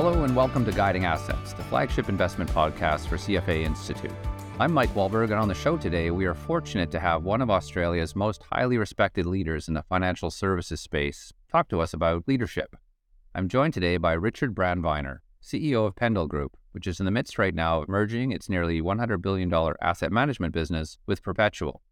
Hello and welcome to Guiding Assets, the flagship investment podcast for CFA Institute. I'm Mike Wallberg, and on the show today, we are fortunate to have one of Australia's most highly respected leaders in the financial services space talk to us about leadership. I'm joined today by Richard Brandweiner, CEO of Pendal Group, which is in the midst right now of merging its nearly $100 billion asset management business with Perpetual.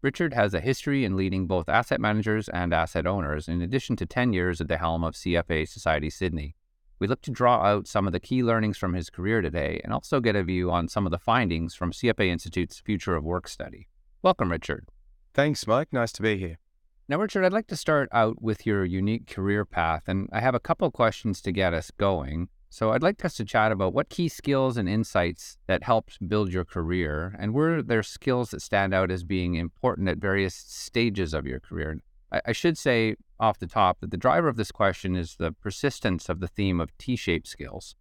Richard has a history in leading both asset managers and asset owners, in addition to 10 years at the helm of CFA Society Sydney. We look to draw out some of the key learnings from his career today and also get a view on some of the findings from CFA Institute's Future of Work study. Welcome, Richard. Thanks, Mike. Nice to be here. Now, Richard, I'd like to start out with your unique career path, and I have a couple questions to get us going. So I'd like us to chat about what key skills and insights that helped build your career, and were there skills that stand out as being important at various stages of your career? I, I should say off the top that the driver of this question is the persistence of the theme of T-shaped skills,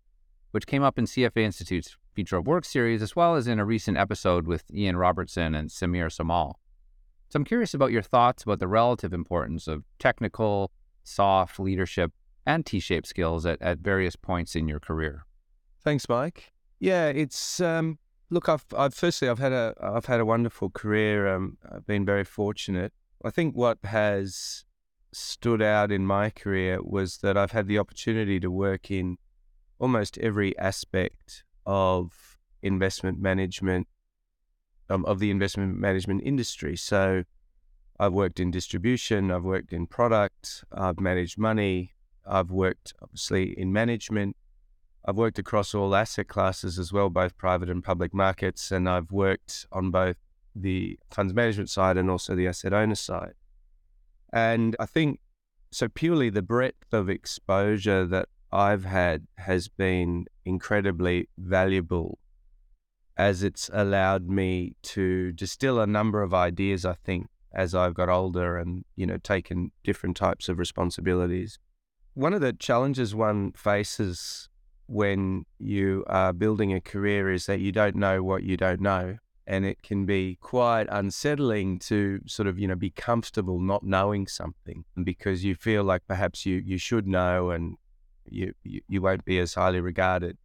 which came up in CFA Institute's Future of Work series, as well as in a recent episode with Ian Robertson and Samir Samal. So I'm curious about your thoughts about the relative importance of technical, soft leadership and T-shaped skills at, at various points in your career. Thanks, Mike. Yeah, it's um, look. I've, I've firstly I've had a I've had a wonderful career. Um, I've been very fortunate. I think what has stood out in my career was that I've had the opportunity to work in almost every aspect of investment management um, of the investment management industry. So I've worked in distribution, I've worked in product, I've managed money, I've worked obviously in management. I've worked across all asset classes as well, both private and public markets, and I've worked on both the funds management side and also the asset owner side. And I think so purely the breadth of exposure that I've had has been incredibly valuable as it's allowed me to distill a number of ideas, I think, as I've got older and, you know, taken different types of responsibilities. One of the challenges one faces when you are building a career is that you don't know what you don't know. And it can be quite unsettling to sort of, you know, be comfortable not knowing something because you feel like perhaps you, you should know and you, you, you won't be as highly regarded.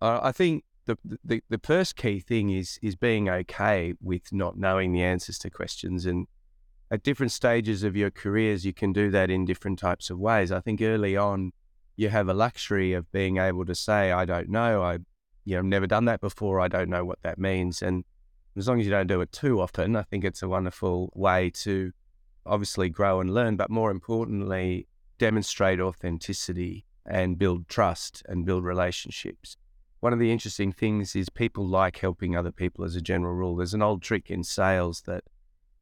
Uh, I think the, the the first key thing is is being okay with not knowing the answers to questions and at different stages of your careers, you can do that in different types of ways. I think early on, you have a luxury of being able to say, I don't know. I, you know, I've never done that before. I don't know what that means. And as long as you don't do it too often, I think it's a wonderful way to obviously grow and learn, but more importantly, demonstrate authenticity and build trust and build relationships. One of the interesting things is people like helping other people as a general rule. There's an old trick in sales that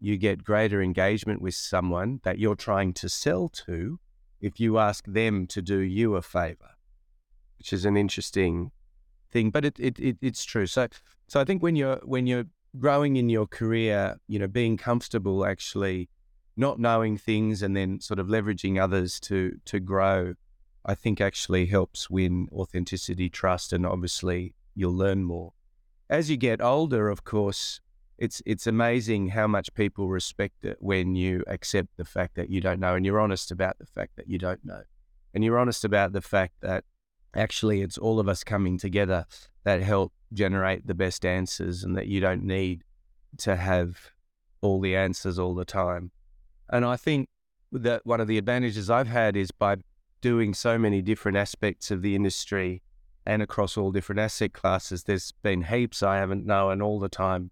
you get greater engagement with someone that you're trying to sell to if you ask them to do you a favor, which is an interesting thing, but it, it, it, it's true. So, so I think when you're, when you're growing in your career, you know, being comfortable actually not knowing things and then sort of leveraging others to, to grow, I think actually helps win authenticity, trust, and obviously you'll learn more. As you get older, of course, it's it's amazing how much people respect it when you accept the fact that you don't know and you're honest about the fact that you don't know. And you're honest about the fact that actually it's all of us coming together that help generate the best answers and that you don't need to have all the answers all the time. And I think that one of the advantages I've had is by doing so many different aspects of the industry and across all different asset classes, there's been heaps I haven't known all the time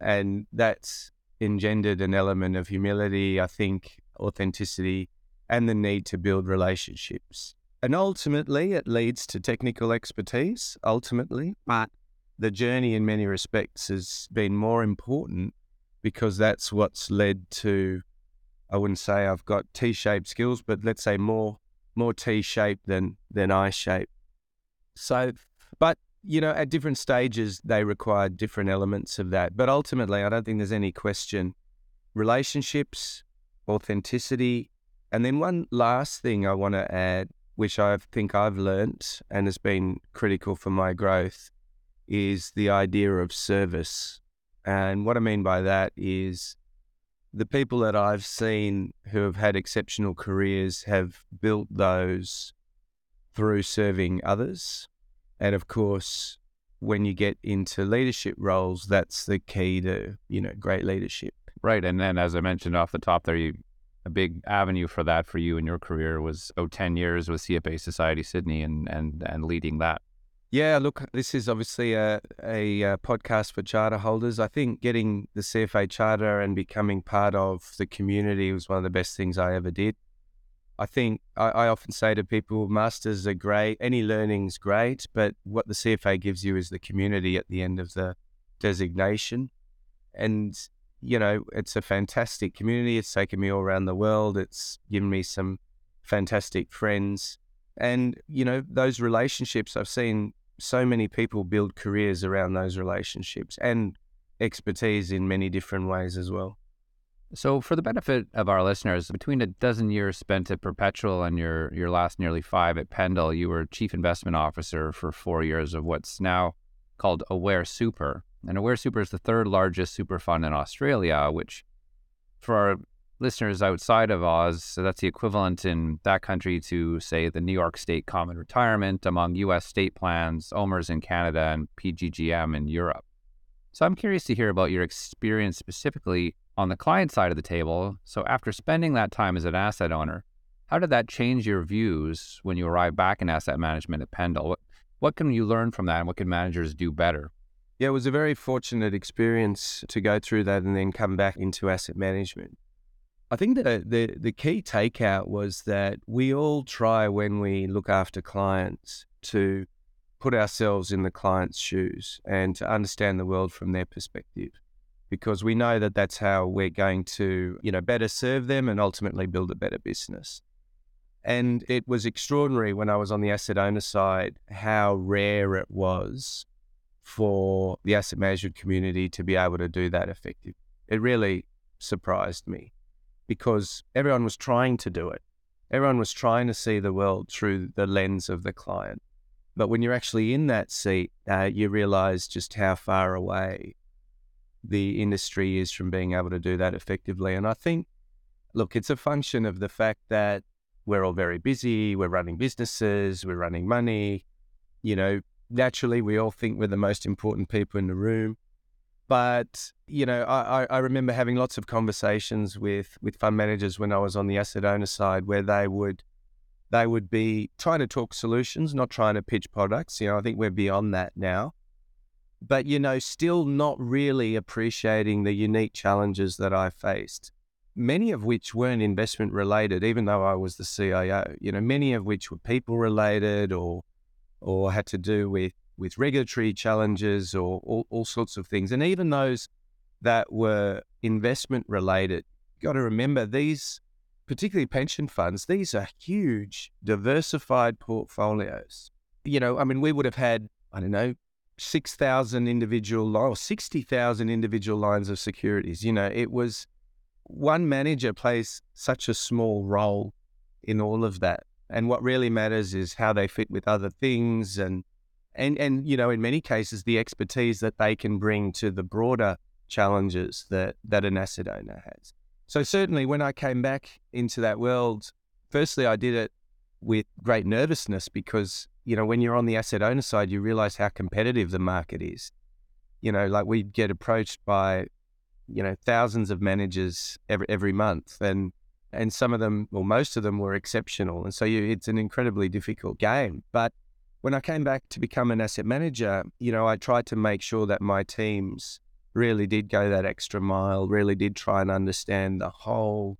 and that's engendered an element of humility, I think, authenticity, and the need to build relationships. And ultimately, it leads to technical expertise, ultimately. But the journey, in many respects, has been more important because that's what's led to, I wouldn't say I've got T shaped skills, but let's say more more T shaped than, than I shaped. So, but you know, at different stages, they require different elements of that. But ultimately, I don't think there's any question. Relationships, authenticity, and then one last thing I want to add, which I think I've learnt and has been critical for my growth, is the idea of service. And what I mean by that is the people that I've seen who have had exceptional careers have built those through serving others. And of course, when you get into leadership roles, that's the key to, you know, great leadership. Right. And then as I mentioned off the top there, you a big avenue for that for you in your career was oh, 10 years with CFA Society Sydney and, and, and leading that. Yeah, look, this is obviously a, a, a, podcast for charter holders. I think getting the CFA charter and becoming part of the community was one of the best things I ever did. I think I, I often say to people, masters are great, any learning's great, but what the CFA gives you is the community at the end of the designation. And you know, it's a fantastic community. It's taken me all around the world. It's given me some fantastic friends. And, you know, those relationships, I've seen so many people build careers around those relationships and expertise in many different ways as well. So, for the benefit of our listeners, between a dozen years spent at Perpetual and your, your last nearly five at Pendal, you were chief investment officer for four years of what's now called Aware Super. And Aware Super is the third largest super fund in Australia, which for our listeners outside of Oz, so that's the equivalent in that country to, say, the New York State Common Retirement among US state plans, OMERS in Canada, and PGGM in Europe. So I'm curious to hear about your experience specifically on the client side of the table. So after spending that time as an asset owner, how did that change your views when you arrived back in asset management at Pendal? What, what can you learn from that and what can managers do better? Yeah, it was a very fortunate experience to go through that and then come back into asset management. I think the, the key takeout was that we all try when we look after clients to put ourselves in the client's shoes and to understand the world from their perspective because we know that that's how we're going to, you know, better serve them and ultimately build a better business. And it was extraordinary when I was on the asset owner side how rare it was for the asset management community to be able to do that effective. It really surprised me because everyone was trying to do it. Everyone was trying to see the world through the lens of the client. But when you're actually in that seat, uh, you realize just how far away the industry is from being able to do that effectively. And I think, look, it's a function of the fact that we're all very busy, we're running businesses, we're running money. You know, naturally we all think we're the most important people in the room. But you know, I, I remember having lots of conversations with with fund managers when I was on the asset owner side, where they would they would be trying to talk solutions, not trying to pitch products. You know, I think we're beyond that now. But you know, still not really appreciating the unique challenges that I faced. Many of which weren't investment related, even though I was the CIO. You know, many of which were people related or or had to do with, with regulatory challenges or all, all sorts of things. And even those that were investment related, you got to remember these, particularly pension funds, these are huge, diversified portfolios. You know, I mean, we would have had, I don't know, 6,000 individual or 60,000 individual lines of securities. You know, it was one manager plays such a small role in all of that. And what really matters is how they fit with other things and and and you know in many cases the expertise that they can bring to the broader challenges that that an asset owner has. So certainly when I came back into that world, firstly I did it with great nervousness because you know when you're on the asset owner side you realize how competitive the market is. You know, like we get approached by you know thousands of managers every every month and and some of them, or most of them, were exceptional. And so you, it's an incredibly difficult game. But when I came back to become an asset manager, you know, I tried to make sure that my teams really did go that extra mile, really did try and understand the whole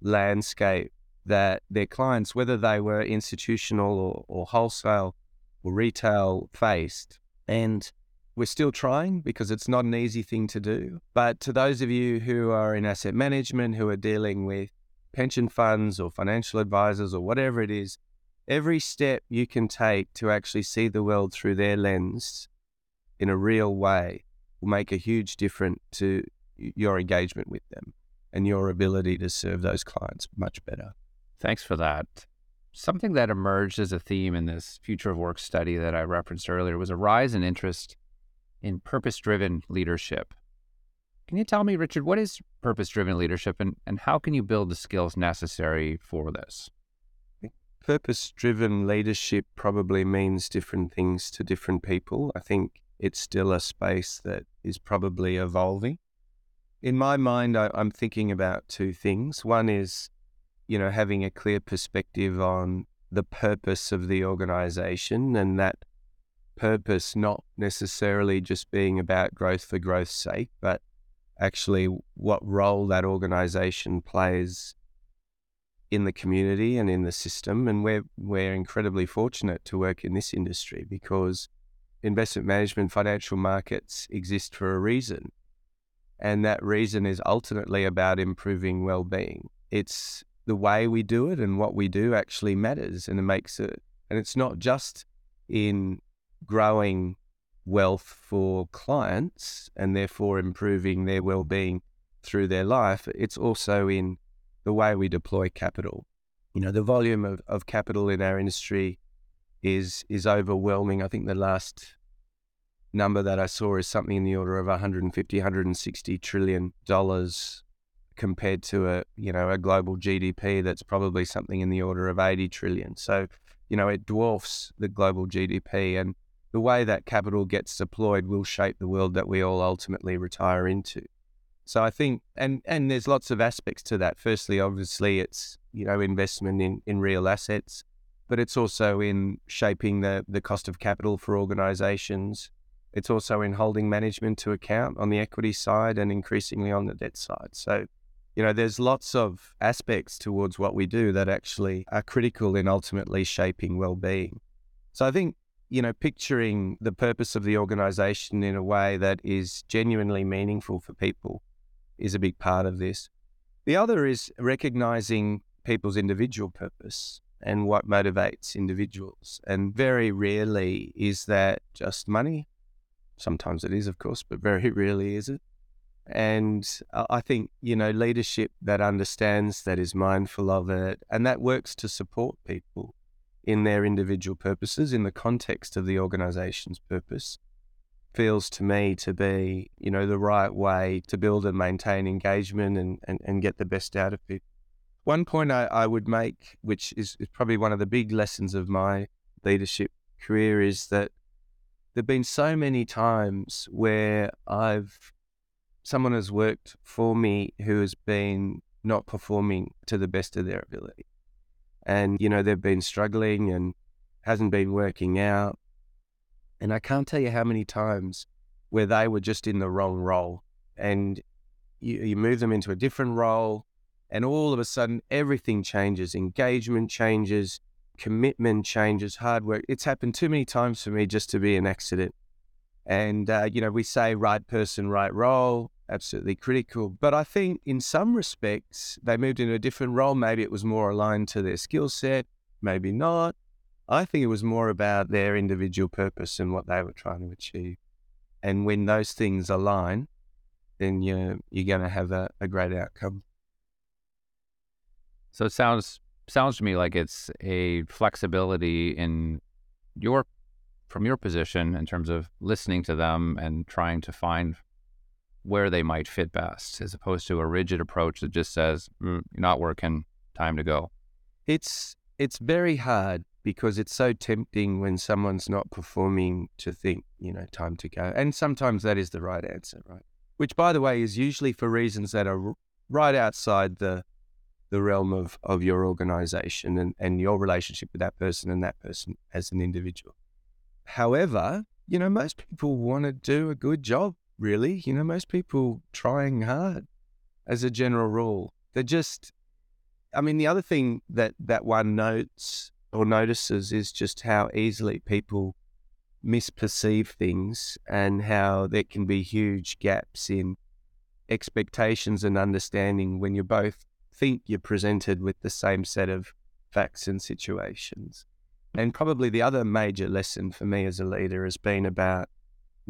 landscape that their clients, whether they were institutional or, or wholesale or retail, faced. And we're still trying because it's not an easy thing to do. But to those of you who are in asset management, who are dealing with pension funds or financial advisors or whatever it is, every step you can take to actually see the world through their lens in a real way will make a huge difference to your engagement with them and your ability to serve those clients much better. Thanks for that. Something that emerged as a theme in this future of work study that I referenced earlier was a rise in interest in purpose driven leadership. Can you tell me, Richard, what is purpose driven leadership and, and how can you build the skills necessary for this? purpose driven leadership probably means different things to different people. I think it's still a space that is probably evolving. In my mind, I, am thinking about two things. One is, you know, having a clear perspective on the purpose of the organization and that purpose not necessarily just being about growth for growth's sake, but actually what role that organization plays in the community and in the system. And we're, we're incredibly fortunate to work in this industry because investment management, financial markets exist for a reason. And that reason is ultimately about improving well being. It's the way we do it and what we do actually matters and it makes it, and it's not just in growing wealth for clients and therefore improving their well being through their life, it's also in the way we deploy capital. You know, the volume of, of capital in our industry is is overwhelming. I think the last number that I saw is something in the order of 150, 160 trillion dollars compared to a you know a global GDP that's probably something in the order of 80 trillion. So, you know, it dwarfs the global GDP and the way that capital gets deployed will shape the world that we all ultimately retire into. So I think, and and there's lots of aspects to that. Firstly, obviously, it's you know investment in in real assets, but it's also in shaping the the cost of capital for organisations. It's also in holding management to account on the equity side and increasingly on the debt side. So, you know, there's lots of aspects towards what we do that actually are critical in ultimately shaping well-being. So I think you know, picturing the purpose of the organization in a way that is genuinely meaningful for people is a big part of this. The other is recognizing people's individual purpose and what motivates individuals. And very rarely is that just money. Sometimes it is, of course, but very rarely is it. And I think, you know, leadership that understands that is mindful of it and that works to support people in their individual purposes in the context of the organization's purpose feels to me to be, you know, the right way to build and maintain engagement and, and, and get the best out of people. One point I, I would make, which is, is probably one of the big lessons of my leadership career, is that there have been so many times where I've someone has worked for me who has been not performing to the best of their ability. And, you know, they've been struggling and hasn't been working out. And I can't tell you how many times where they were just in the wrong role and you, you move them into a different role and all of a sudden everything changes. Engagement changes commitment changes hard work. It's happened too many times for me just to be an accident. And uh, you know we say right person right role absolutely critical but i think in some respects they moved into a different role maybe it was more aligned to their skill set maybe not I think it was more about their individual purpose and what they were trying to achieve. And when those things align, then you're you're going to have a, a great outcome. So it sounds sounds to me like it's a flexibility in your from your position in terms of listening to them and trying to find where they might fit best, as opposed to a rigid approach that just says mm, you're not working, time to go. It's it's very hard because it's so tempting when someone's not performing to think, you know, time to go. And sometimes that is the right answer, right? Which, by the way, is usually for reasons that are right outside the the realm of, of your organization and, and your relationship with that person and that person as an individual. However, you know, most people want to do a good job, really. You know, most people trying hard as a general rule. They're just I mean, the other thing that that one notes or notices is just how easily people misperceive things and how there can be huge gaps in expectations and understanding when you both think you're presented with the same set of facts and situations. And probably the other major lesson for me as a leader has been about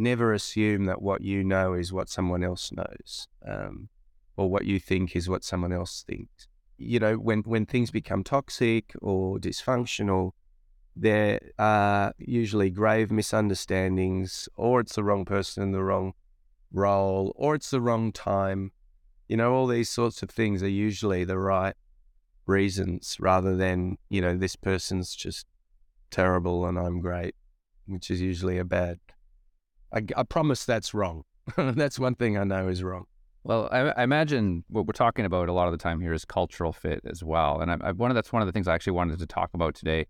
never assume that what you know is what someone else knows, um, or what you think is what someone else thinks you know, when, when things become toxic or dysfunctional, there are usually grave misunderstandings, or it's the wrong person in the wrong role, or it's the wrong time. You know, all these sorts of things are usually the right reasons rather than, you know, this person's just terrible and I'm great, which is usually a bad. I, I promise that's wrong. that's one thing I know is wrong. Well, I, I, imagine what we're talking about a lot of the time here is cultural fit as well, and I, I, one of that's one of the things I actually wanted to talk about today.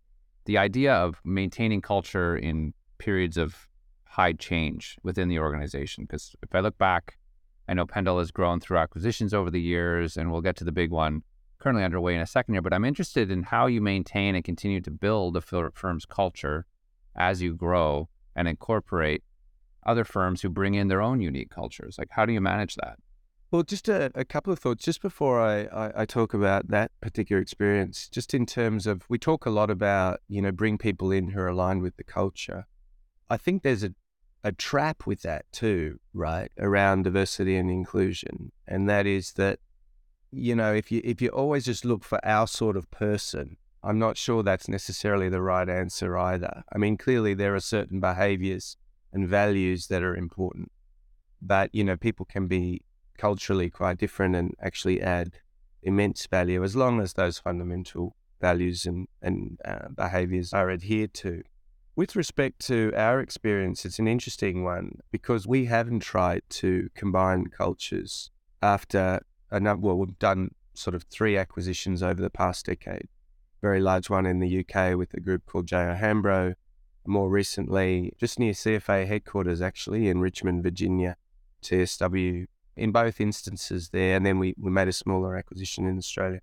The idea of maintaining culture in periods of high change within the organization. Because if I look back, I know Pendal has grown through acquisitions over the years, and we'll get to the big one currently underway in a second here. But I'm interested in how you maintain and continue to build a firm's culture as you grow and incorporate other firms who bring in their own unique cultures. Like, how do you manage that? Well, just a, a couple of thoughts just before I, I, I, talk about that particular experience, just in terms of we talk a lot about, you know, bring people in who are aligned with the culture. I think there's a, a trap with that too, right? Around diversity and inclusion. And that is that, you know, if you if you always just look for our sort of person, I'm not sure that's necessarily the right answer either. I mean, clearly there are certain behaviors and values that are important. But, you know, people can be culturally quite different and actually add immense value as long as those fundamental values and, and uh, behaviors are adhered to. With respect to our experience, it's an interesting one because we haven't tried to combine cultures after well, we've done sort of three acquisitions over the past decade. Very large one in the UK with a group called J.O. Hambro. More recently, just near CFA headquarters, actually, in Richmond, Virginia, TSW in both instances there, and then we, we made a smaller acquisition in Australia.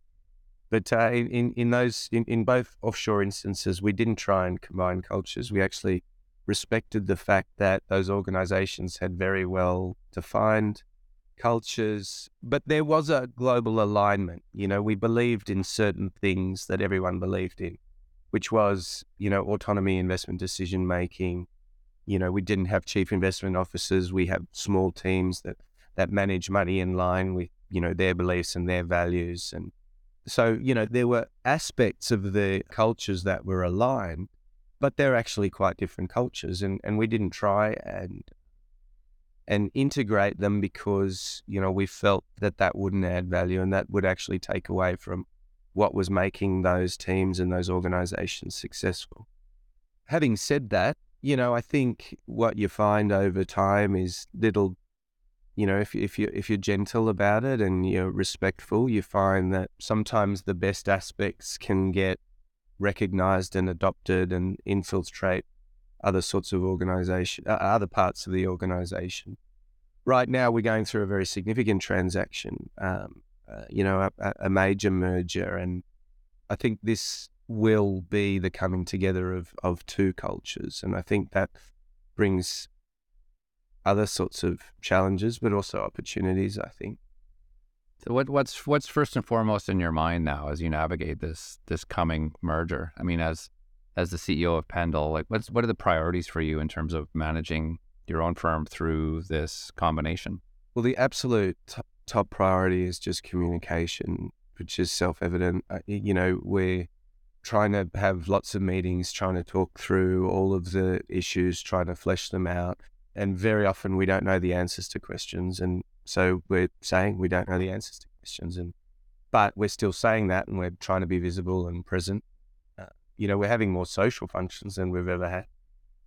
But uh, in, in those in, in both offshore instances, we didn't try and combine cultures. We actually respected the fact that those organizations had very well defined cultures, but there was a global alignment. You know, we believed in certain things that everyone believed in, which was, you know, autonomy, investment decision making. You know, we didn't have chief investment officers. We have small teams that that manage money in line with you know their beliefs and their values and so you know there were aspects of the cultures that were aligned but they're actually quite different cultures and and we didn't try and and integrate them because you know we felt that that wouldn't add value and that would actually take away from what was making those teams and those organizations successful having said that you know i think what you find over time is little you know, if if you if you're gentle about it and you're respectful, you find that sometimes the best aspects can get recognized and adopted and infiltrate other sorts of organization, uh, other parts of the organization. Right now, we're going through a very significant transaction, um, uh, you know, a, a major merger, and I think this will be the coming together of of two cultures, and I think that brings other sorts of challenges, but also opportunities. I think. So what, what's what's first and foremost in your mind now as you navigate this this coming merger? I mean, as as the CEO of Pendal, like what's what are the priorities for you in terms of managing your own firm through this combination? Well, the absolute top priority is just communication, which is self evident. Uh, you know, we're trying to have lots of meetings, trying to talk through all of the issues, trying to flesh them out and very often we don't know the answers to questions, and so we're saying we don't know the answers to questions, and but we're still saying that, and we're trying to be visible and present. Uh, you know, we're having more social functions than we've ever had.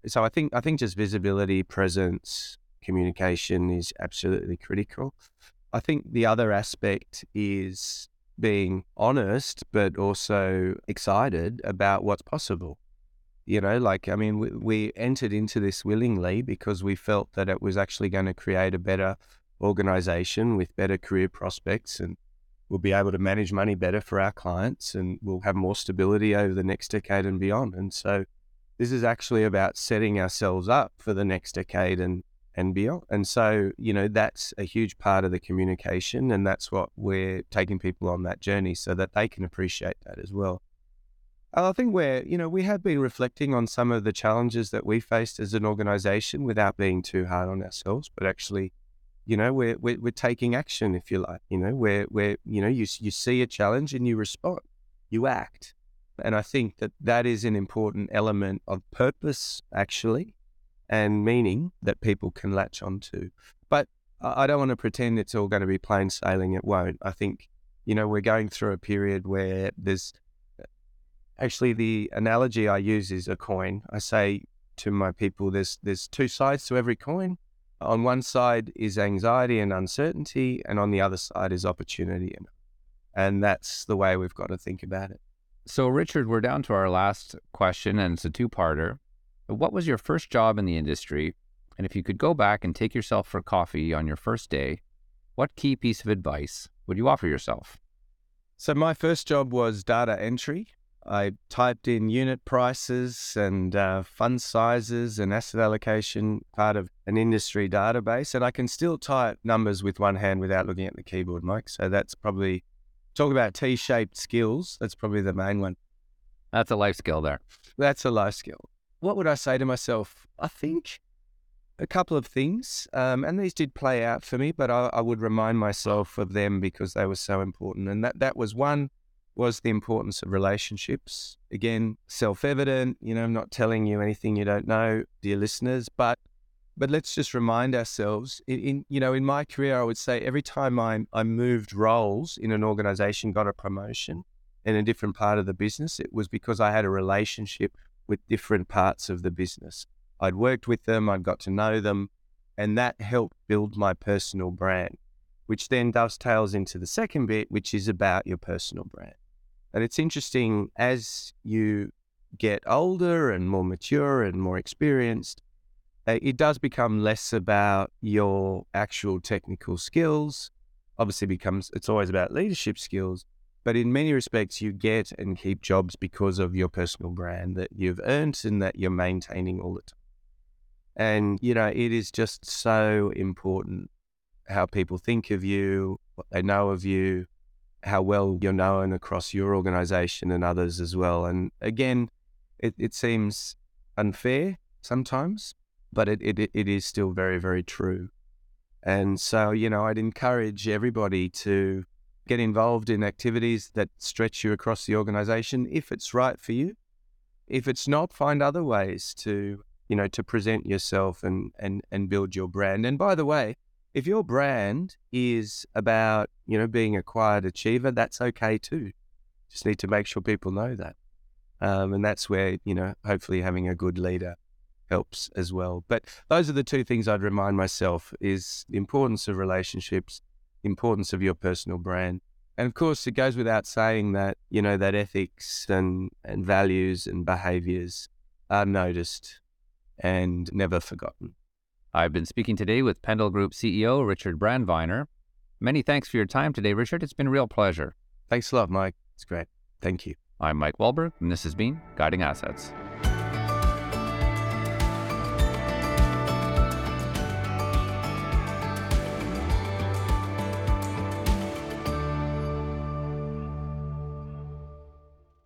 So I think I think just visibility, presence, communication is absolutely critical. I think the other aspect is being honest, but also excited about what's possible. You know, like, I mean, we, we entered into this willingly because we felt that it was actually going to create a better organization with better career prospects and we'll be able to manage money better for our clients and we'll have more stability over the next decade and beyond. And so this is actually about setting ourselves up for the next decade and and beyond. And so, you know, that's a huge part of the communication and that's what we're taking people on that journey so that they can appreciate that as well. Uh, I think we're, you know, we have been reflecting on some of the challenges that we faced as an organization without being too hard on ourselves, but actually, you know, we're, we're, we're taking action, if you like, you know, where, where, you know, you, you see a challenge and you respond, you act. And I think that that is an important element of purpose, actually, and meaning that people can latch onto. But I don't want to pretend it's all going to be plain sailing. It won't. I think You know, we're going through a period where there's uh, actually the analogy I use is a coin. I say to my people, there's there's two sides to every coin. On one side is anxiety and uncertainty, and on the other side is opportunity, and and that's the way we've got to think about it. So, Richard, we're down to our last question, and it's a two-parter. What was your first job in the industry? And if you could go back and take yourself for coffee on your first day, what key piece of advice would you offer yourself? So, my first job was data entry. I typed in unit prices and uh, fund sizes and asset allocation, part of an industry database. And I can still type numbers with one hand without looking at the keyboard, Mike. So, that's probably talk about T shaped skills. That's probably the main one. That's a life skill there. That's a life skill. What would I say to myself? I think a couple of things, um, and these did play out for me, but I, I, would remind myself of them because they were so important. And that that was one was the importance of relationships. Again, self evident. You know, I'm not telling you anything you don't know, dear listeners, but but let's just remind ourselves. In, in you know, in my career, I would say every time I I moved roles in an organization, got a promotion in a different part of the business, it was because I had a relationship with different parts of the business. I'd worked with them, I'd got to know them, and that helped build my personal brand, which then dovetails into the second bit, which is about your personal brand. And it's interesting as you get older and more mature and more experienced, uh, it does become less about your actual technical skills. Obviously, becomes it's always about leadership skills, but in many respects, you get and keep jobs because of your personal brand that you've earned and that you're maintaining all the time. And, you know, it is just so important how people think of you, what they know of you, how well you're known across your organization and others as well. And again, it, it seems unfair sometimes, but it, it, it is still very, very true. And so, you know, I'd encourage everybody to get involved in activities that stretch you across the organization if it's right for you. If it's not, find other ways to, you know, to present yourself and, and, and build your brand. And by the way, if your brand is about, you know, being a quiet achiever, that's okay too. Just need to make sure people know that. Um, and that's where, you know, hopefully having a good leader helps as well. But those are the two things I'd remind myself is the importance of relationships importance of your personal brand. And of course, it goes without saying that, you know, that ethics and, and values and behaviors are noticed and never forgotten. I've been speaking today with Pendal Group CEO Richard Brandweiner. Many thanks for your time today, Richard. It's been a real pleasure. Thanks a lot, Mike. It's great. Thank you. I'm Mike Wallberg, and this has been Guiding Assets.